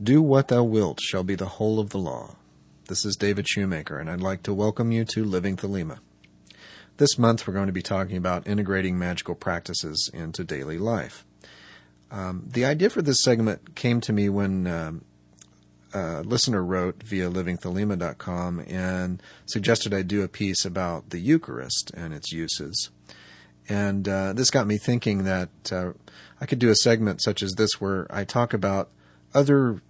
Do what thou wilt shall be the whole of the law. This is David Shoemaker, and I'd like to welcome you to Living Thelema. This month we're going to be talking about integrating magical practices into daily life. Um, the idea for this segment came to me when um, a listener wrote via livingthelema.com and suggested I do a piece about the Eucharist and its uses. And uh, this got me thinking that uh, I could do a segment such as this where I talk about other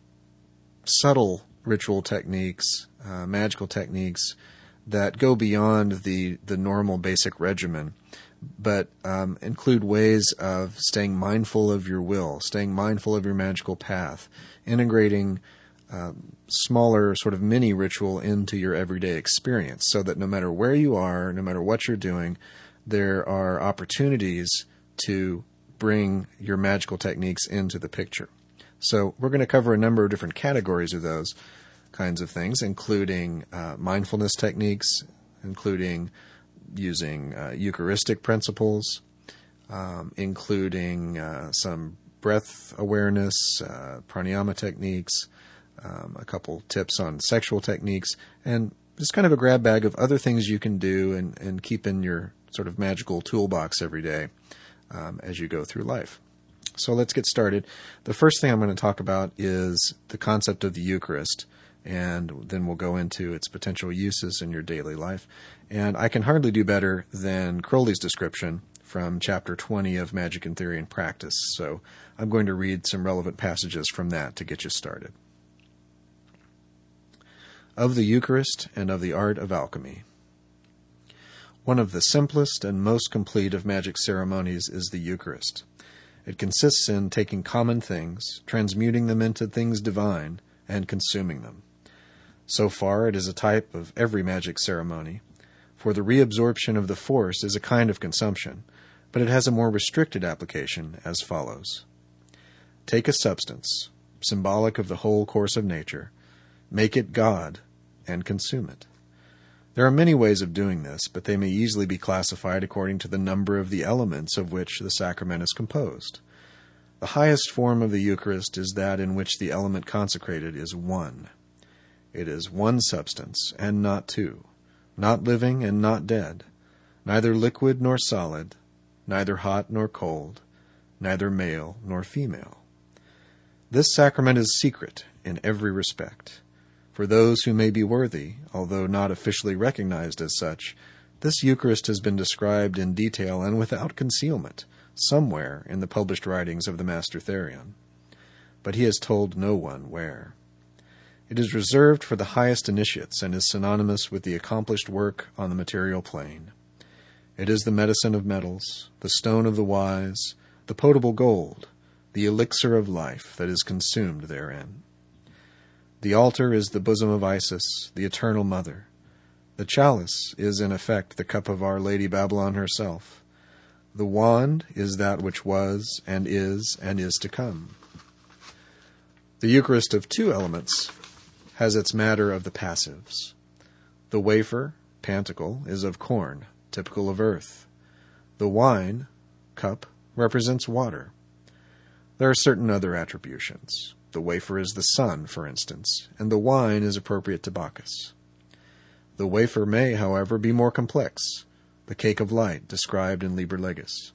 subtle ritual techniques, uh, magical techniques that go beyond the, the normal basic regimen, but um, include ways of staying mindful of your will, staying mindful of your magical path, integrating um, smaller sort of mini ritual into your everyday experience so that no matter where you are, no matter what you're doing, there are opportunities to bring your magical techniques into the picture. So we're going to cover a number of different categories of those kinds of things, including uh, mindfulness techniques, including using uh, Eucharistic principles, um, including uh, some breath awareness, uh, pranayama techniques, um, a couple tips on sexual techniques, and just kind of a grab bag of other things you can do and, and keep in your sort of magical toolbox every day um, as you go through life. So let's get started. The first thing I'm going to talk about is the concept of the Eucharist, and then we'll go into its potential uses in your daily life. And I can hardly do better than Crowley's description from chapter 20 of Magick in Theory and Practice. So I'm going to read some relevant passages from that to get you started. Of the Eucharist and of the art of alchemy. One of the simplest and most complete of magic ceremonies is the Eucharist. It consists in taking common things, transmuting them into things divine, and consuming them. So far, it is a type of every magic ceremony, for the reabsorption of the force is a kind of consumption, but it has a more restricted application as follows Take a substance, symbolic of the whole course of nature, make it God, and consume it. There are many ways of doing this, but they may easily be classified according to the number of the elements of which the sacrament is composed. The highest form of the Eucharist is that in which the element consecrated is one. It is one substance, and not two, not living and not dead, neither liquid nor solid, neither hot nor cold, neither male nor female. This sacrament is secret in every respect. For those who may be worthy, although not officially recognized as such, this Eucharist has been described in detail and without concealment somewhere in the published writings of the Master Therion. But he has told no one where. It is reserved for the highest initiates and is synonymous with the accomplished work on the material plane. It is the medicine of metals, the stone of the wise, the potable gold, the elixir of life that is consumed therein. The altar is the bosom of Isis, the eternal mother. The chalice is, in effect, the cup of Our Lady Babylon herself. The wand is that which was, and is, and is to come. The Eucharist of two elements has its matter of the passives. The wafer, pantacle, is of corn, typical of earth. The wine, cup, represents water. There are certain other attributions. The wafer is the sun, for instance, and the wine is appropriate to Bacchus. The wafer may, however, be more complex, the cake of light described in Liber Legis.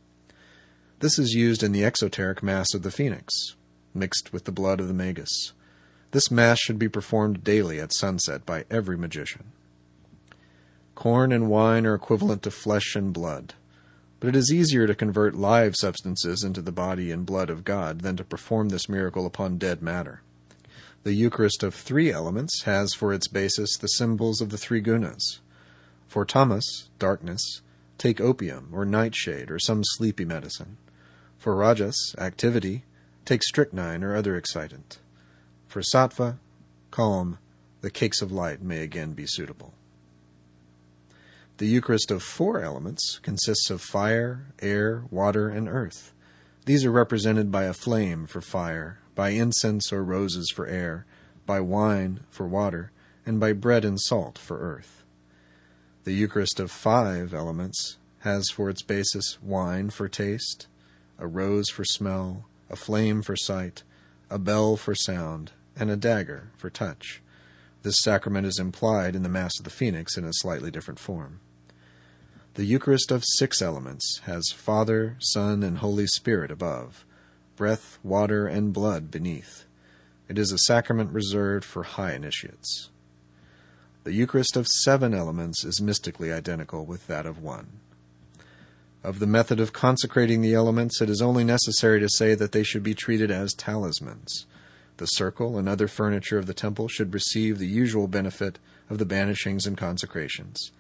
This is used in the exoteric Mass of the Phoenix, mixed with the blood of the Magus. This Mass should be performed daily at sunset by every magician. Corn and wine are equivalent to flesh and blood but it is easier to convert live substances into the body and blood of God than to perform this miracle upon dead matter. The Eucharist of three elements has for its basis the symbols of the three gunas. For tamas, darkness, take opium or nightshade or some sleepy medicine. For rajas, activity, take strychnine or other excitant. For sattva, calm, the cakes of light may again be suitable. The Eucharist of four elements consists of fire, air, water, and earth. These are represented by a flame for fire, by incense or roses for air, by wine for water, and by bread and salt for earth. The Eucharist of five elements has for its basis wine for taste, a rose for smell, a flame for sight, a bell for sound, and a dagger for touch. This sacrament is implied in the Mass of the Phoenix in a slightly different form. The Eucharist of six elements has Father, Son, and Holy Spirit above, breath, water, and blood beneath. It is a sacrament reserved for high initiates. The Eucharist of seven elements is mystically identical with that of one. Of the method of consecrating the elements, it is only necessary to say that they should be treated as talismans. The circle and other furniture of the temple should receive the usual benefit of the banishings and consecrations.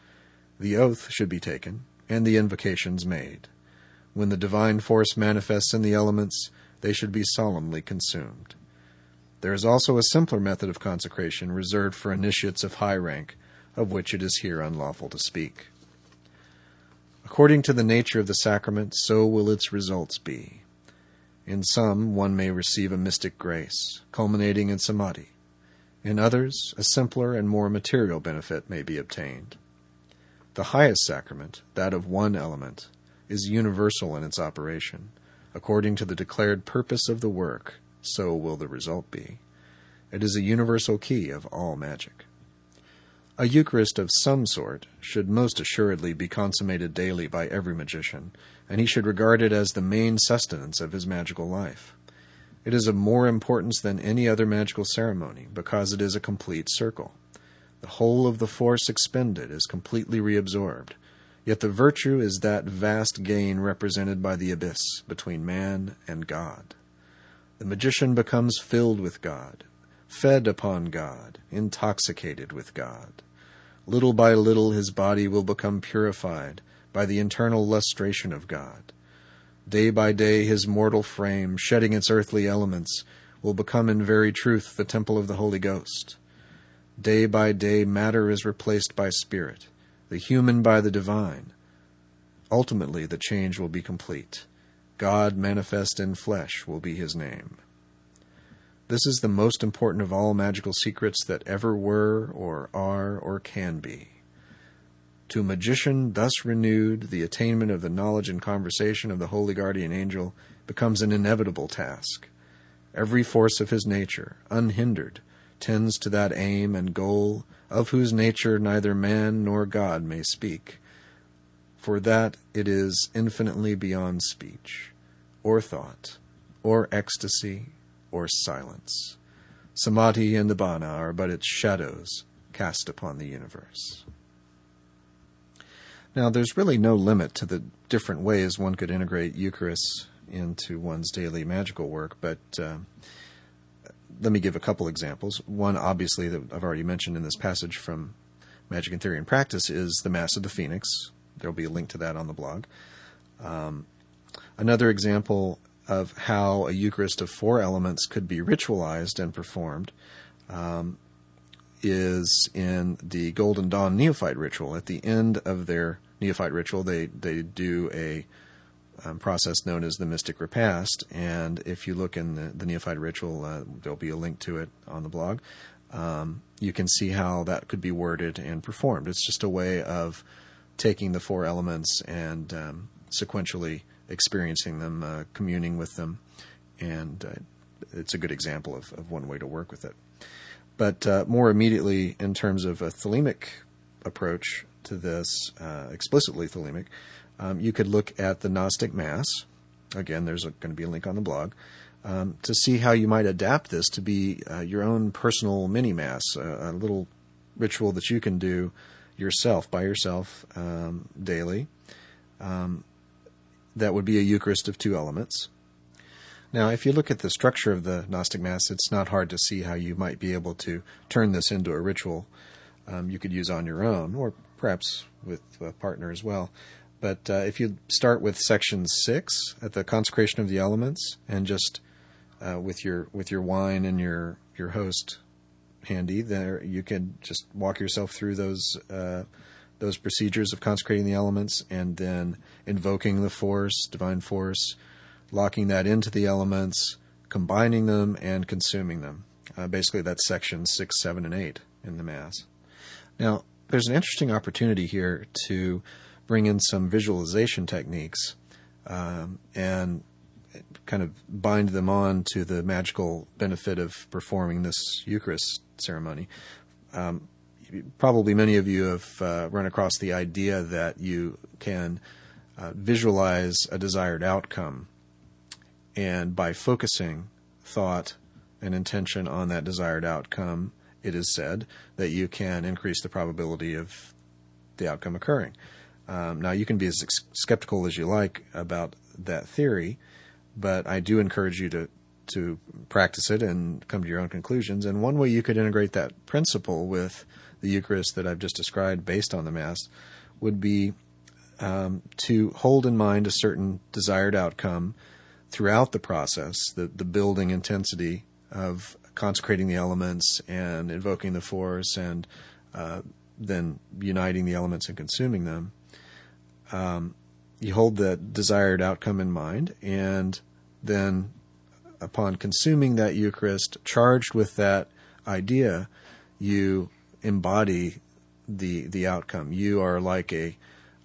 The oath should be taken, and the invocations made. When the divine force manifests in the elements, they should be solemnly consumed. There is also a simpler method of consecration reserved for initiates of high rank, of which it is here unlawful to speak. According to the nature of the sacrament, so will its results be. In some, one may receive a mystic grace, culminating in samadhi. In others, a simpler and more material benefit may be obtained. The highest sacrament, that of one element, is universal in its operation. According to the declared purpose of the work, so will the result be. It is a universal key of all magic. A Eucharist of some sort should most assuredly be consummated daily by every magician, and he should regard it as the main sustenance of his magical life. It is of more importance than any other magical ceremony, because it is a complete circle. The whole of the force expended is completely reabsorbed, yet the virtue is that vast gain represented by the abyss between man and God. The magician becomes filled with God, fed upon God, intoxicated with God. Little by little his body will become purified by the internal lustration of God. Day by day his mortal frame, shedding its earthly elements, will become in very truth the temple of the Holy Ghost. Day by day matter is replaced by spirit, the human by the divine. Ultimately the change will be complete. God manifest in flesh will be his name. This is the most important of all magical secrets that ever were, or are, or can be. To a magician thus renewed, the attainment of the knowledge and conversation of the holy guardian angel becomes an inevitable task. Every force of his nature, unhindered, tends to that aim and goal of whose nature neither man nor God may speak, for that it is infinitely beyond speech, or thought, or ecstasy, or silence. Samadhi and Nibbana are but its shadows cast upon the universe. Now, there's really no limit to the different ways one could integrate Eucharist into one's daily magical work, but uh, let me give a couple examples. One, obviously, that I've already mentioned in this passage from Magick in Theory and Practice is the Mass of the Phoenix. There'll be a link to that on the blog. Um, another example of how a Eucharist of four elements could be ritualized and performed um, is in the Golden Dawn Neophyte ritual. At the end of their Neophyte ritual, they, they do a um, process known as the Mystic Repast. And if you look in the, the Neophyte ritual, uh, there'll be a link to it on the blog. Um, you can see how that could be worded and performed. It's just a way of taking the four elements and um, sequentially experiencing them, uh, communing with them, and uh, it's a good example of, of one way to work with it. But uh, more immediately, in terms of a thelemic approach to this, uh, explicitly thelemic, um, you could look at the Gnostic Mass. Again, there's going to be a link on the blog. Um, to see how you might adapt this to be uh, your own personal mini mass, a little ritual that you can do yourself by yourself um, daily. Um, that would be a Eucharist of two elements. Now, if you look at the structure of the Gnostic Mass, it's not hard to see how you might be able to turn this into a ritual um, you could use on your own, or perhaps with a partner as well. But uh, if you start with section six at the consecration of the elements, and just uh, with your with your wine and your your host handy, there you can just walk yourself through those uh, those procedures of consecrating the elements and then invoking the force, divine force, locking that into the elements, combining them, and consuming them. Uh, basically, that's section 6, 7, and 8 in the Mass. Now, there's an interesting opportunity here to bring in some visualization techniques. Um, and kind of bind them on to the magical benefit of performing this Eucharist ceremony. Um, probably many of you have uh, run across the idea that you can uh, visualize a desired outcome, and by focusing thought and intention on that desired outcome, it is said that you can increase the probability of the outcome occurring. Um, now, you can be as skeptical as you like about that theory, but I do encourage you to to practice it and come to your own conclusions. And one way you could integrate that principle with the Eucharist that I've just described, based on the Mass, would be um, to hold in mind a certain desired outcome throughout the process, the the building intensity of consecrating the elements and invoking the force and uh, then uniting the elements and consuming them. Um, you hold that desired outcome in mind, and then upon consuming that Eucharist, charged with that idea, you embody the the outcome. You are like a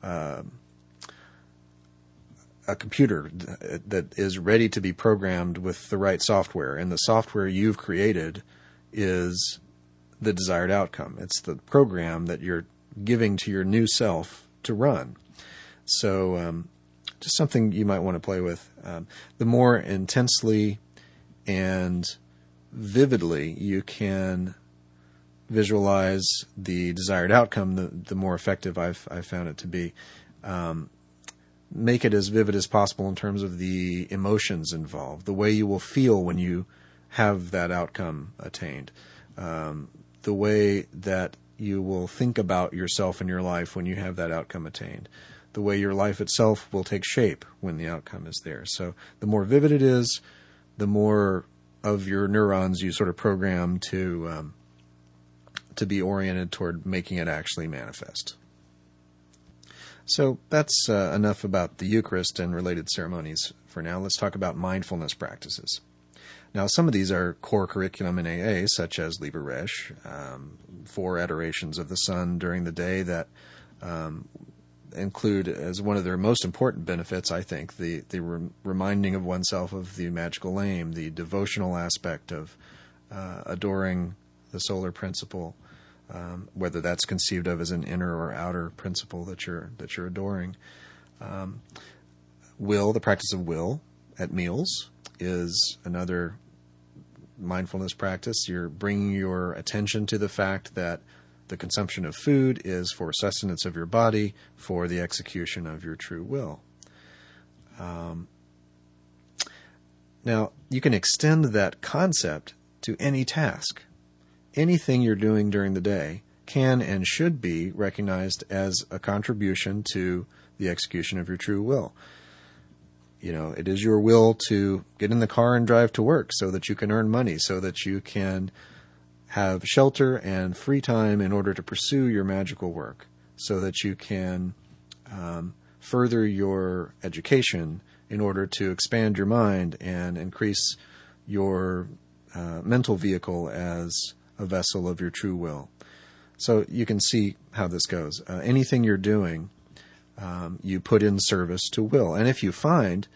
uh, a computer that is ready to be programmed with the right software, and the software you've created is the desired outcome. It's the program that you're giving to your new self to run. So, um, just something you might want to play with. Um, the more intensely and vividly you can visualize the desired outcome, the, the more effective I've, I've found it to be. Um, make it as vivid as possible in terms of the emotions involved, the way you will feel when you have that outcome attained, um, the way that you will think about yourself and your life when you have that outcome attained, the way your life itself will take shape when the outcome is there. So the more vivid it is, the more of your neurons you sort of program to um, to be oriented toward making it actually manifest. So that's uh, enough about the Eucharist and related ceremonies for now. Let's talk about mindfulness practices. Now, some of these are core curriculum in AA, such as Liber Resh, um, four adorations of the sun during the day that um, include, as one of their most important benefits, I think, the, the re- reminding of oneself of the magical aim, the devotional aspect of uh, adoring the solar principle, um, whether that's conceived of as an inner or outer principle that you're that you're adoring. Um, will the practice of will at meals is another mindfulness practice. You're bringing your attention to the fact that the consumption of food is for sustenance of your body, for the execution of your true will. Um, now, you can extend that concept to any task anything you're doing during the day can and should be recognized as a contribution to the execution of your true will. You know, it is your will to get in the car and drive to work so that you can earn money, so that you can have shelter and free time in order to pursue your magical work, so that you can um, further your education in order to expand your mind and increase your uh, mental vehicle as a vessel of your true will. So you can see how this goes. Uh, anything you're doing, um, you put in service to will. And if you find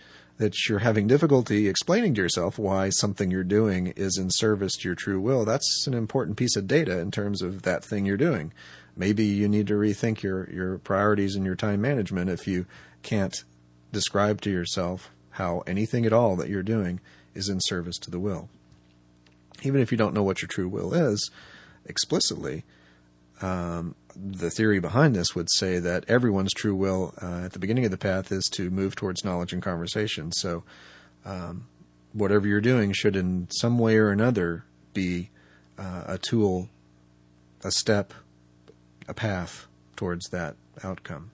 that you're having difficulty explaining to yourself why something you're doing is in service to your true will, that's an important piece of data in terms of that thing you're doing. Maybe you need to rethink your, your priorities and your time management if you can't describe to yourself how anything at all that you're doing is in service to the will even if you don't know what your true will is explicitly, um, the theory behind this would say that everyone's true will uh, at the beginning of the path is to move towards knowledge and conversation. So, um, whatever you're doing should, in some way or another, be uh, a tool, a step, a path towards that outcome.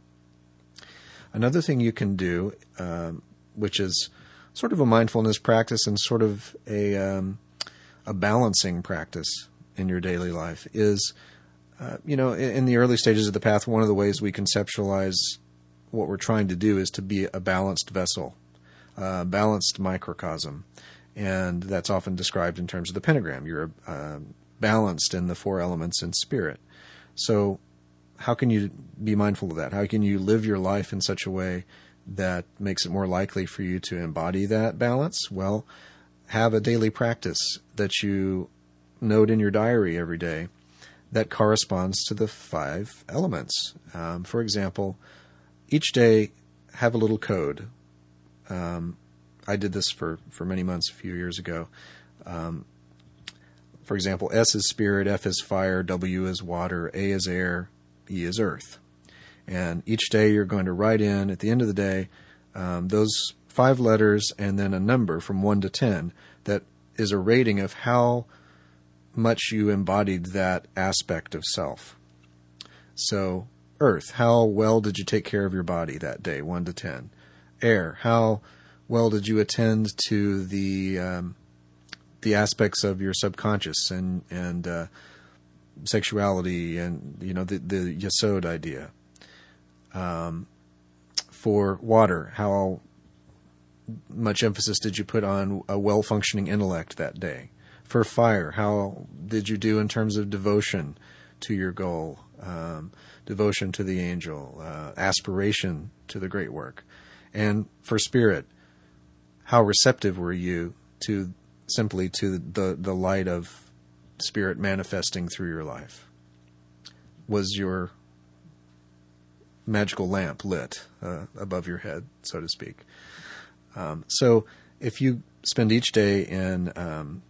Another thing you can do, um, which is sort of a mindfulness practice and sort of a um, a balancing practice in your daily life is, uh, you know, in, in, the early stages of the path, one of the ways we conceptualize what we're trying to do is to be a balanced vessel, a balanced microcosm. And that's often described in terms of the pentagram. You're uh, balanced in the four elements in spirit. So, how can you be mindful of that? How can you live your life in such a way that makes it more likely for you to embody that balance? Well, have a daily practice that you note in your diary every day that corresponds to the five elements. Um, for example, each day have a little code. Um, I did this for, for many months a few years ago. Um, for example, S is spirit, F is fire, W is water, A is air, E is earth. And each day you're going to write in, at the end of the day, um, those five letters and then a number from 1 to 10 that is a rating of how much you embodied that aspect of self. So, earth, how well did you take care of your body that day, 1 to 10? Air, how well did you attend to the um, the aspects of your subconscious and and uh, sexuality and you know the the yesod idea. Um, for water, how much emphasis did you put on a well functioning intellect that day? For fire, how did you do in terms of devotion to your goal, um, devotion to the angel, uh, aspiration to the great work? And for spirit, how receptive were you to simply to the, the light of spirit manifesting through your life? Was your magical lamp lit uh, above your head, so to speak? Um, so if you spend each day in um,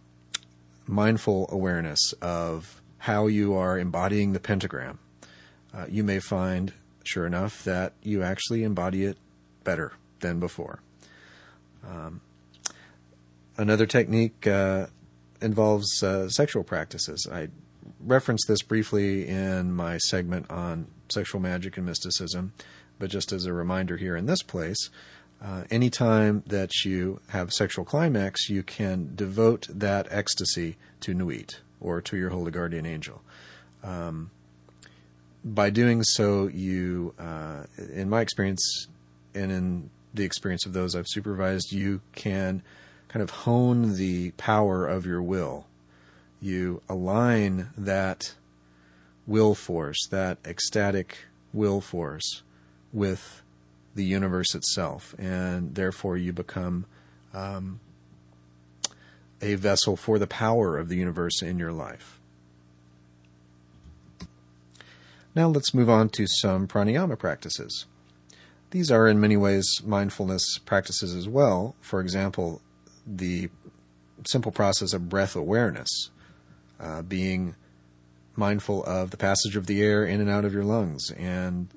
mindful awareness of how you are embodying the pentagram, uh, you may find, sure enough, that you actually embody it better than before. Um, another technique uh, involves uh, sexual practices. I referenced this briefly in my segment on sexual magic and mysticism, but just as a reminder here in this place, uh, anytime that you have sexual climax, you can devote that ecstasy to Nuit or to your holy guardian angel. Um, by doing so, you, uh, in my experience, and in the experience of those I've supervised, you can kind of hone the power of your will. You align that will force, that ecstatic will force, with the universe itself, and therefore you become um, a vessel for the power of the universe in your life. Now let's move on to some pranayama practices. These are in many ways mindfulness practices as well. For example, the simple process of breath awareness, uh, being mindful of the passage of the air in and out of your lungs, and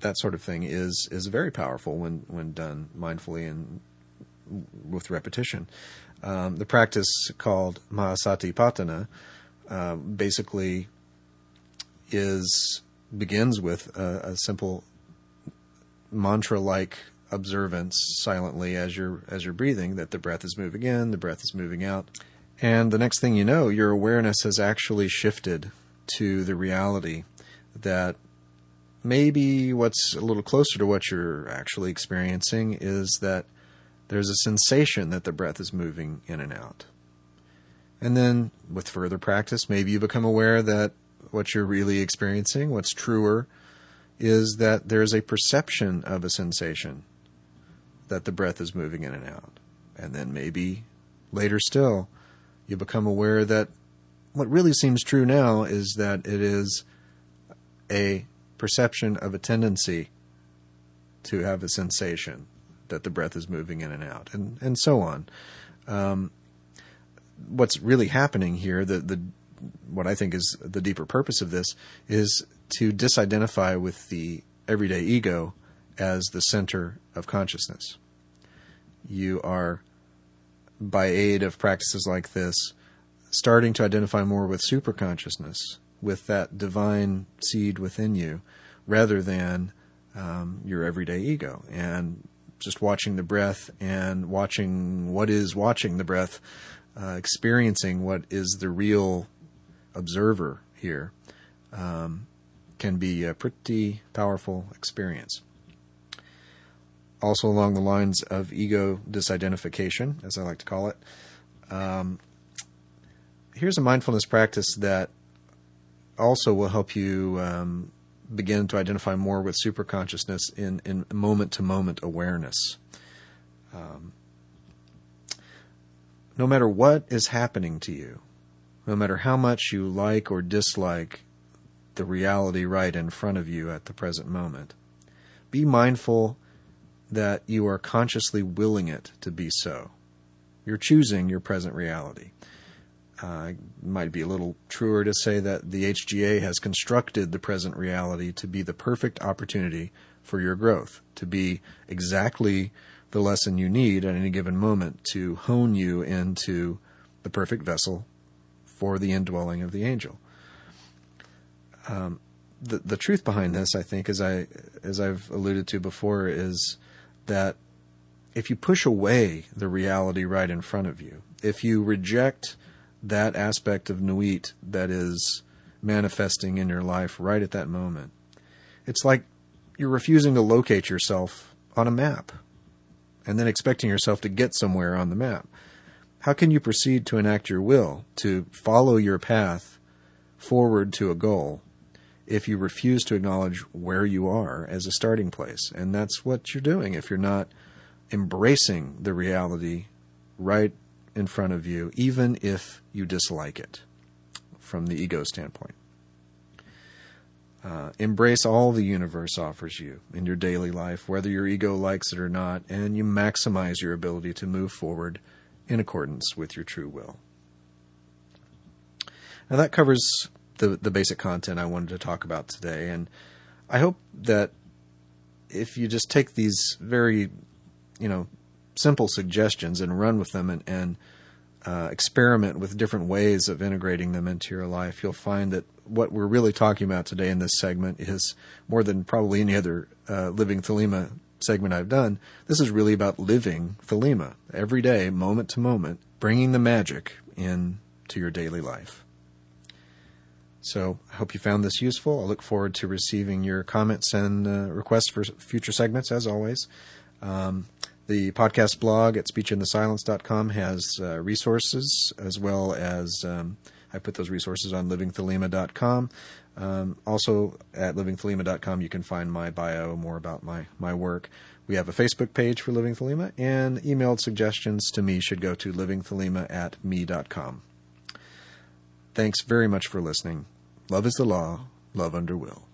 that sort of thing is is very powerful when when done mindfully and with repetition. Um, the practice called Mahasatipatthana uh, basically is begins with a, a simple mantra like observance silently as you're as you're breathing that the breath is moving in, the breath is moving out. And the next thing you know, your awareness has actually shifted to the reality that maybe what's a little closer to what you're actually experiencing is that there's a sensation that the breath is moving in and out. And then with further practice, maybe you become aware that what you're really experiencing, what's truer, is that there's a perception of a sensation that the breath is moving in and out. And then maybe later still, you become aware that what really seems true now is that it is a perception of a tendency to have a sensation that the breath is moving in and out, and, and so on. Um, what's really happening here, the, the what I think is the deeper purpose of this, is to disidentify with the everyday ego as the center of consciousness. You are, by aid of practices like this, starting to identify more with superconsciousness, with that divine seed within you, rather than um, your everyday ego. And just watching the breath and watching what is watching the breath, uh, experiencing what is the real observer here, um, can be a pretty powerful experience also along the lines of ego disidentification, as I like to call it. Um, here's a mindfulness practice that also will help you um, begin to identify more with superconsciousness in, in moment to moment awareness. Um, no matter what is happening to you, no matter how much you like or dislike the reality right in front of you at the present moment, be mindful that you are consciously willing it to be so. You're choosing your present reality. Uh, might be a little truer to say that the HGA has constructed the present reality to be the perfect opportunity for your growth, to be exactly the lesson you need at any given moment to hone you into the perfect vessel for the indwelling of the angel. Um, the the truth behind this, I think, as I as I've alluded to before, is that if you push away the reality right in front of you, if you reject that aspect of Nuit that is manifesting in your life right at that moment, it's like you're refusing to locate yourself on a map and then expecting yourself to get somewhere on the map. How can you proceed to enact your will, to follow your path forward to a goal, if you refuse to acknowledge where you are as a starting place? And that's what you're doing if you're not embracing the reality right in front of you, even if you dislike it from the ego standpoint. Uh, embrace all the universe offers you in your daily life, whether your ego likes it or not, and you maximize your ability to move forward in accordance with your true will. Now, that covers the, the basic content I wanted to talk about today, and I hope that if you just take these very, you know, simple suggestions and run with them and, and uh, experiment with different ways of integrating them into your life, you'll find that what we're really talking about today in this segment is more than probably any other uh, Living Thelema segment I've done. This is really about living Thelema every day, moment to moment, bringing the magic in to your daily life. So I hope you found this useful. I look forward to receiving your comments and uh, requests for future segments, as always. Um, the podcast blog at speechinthesilence.com has uh, resources as well as um, I put those resources on livingthelema.com. Um, also, at livingthelema.com, you can find my bio, more about my, my work. We have a Facebook page for Living Thelema, and emailed suggestions to me should go to livingthelema at me.com. Thanks very much for listening. Love is the law, love under will.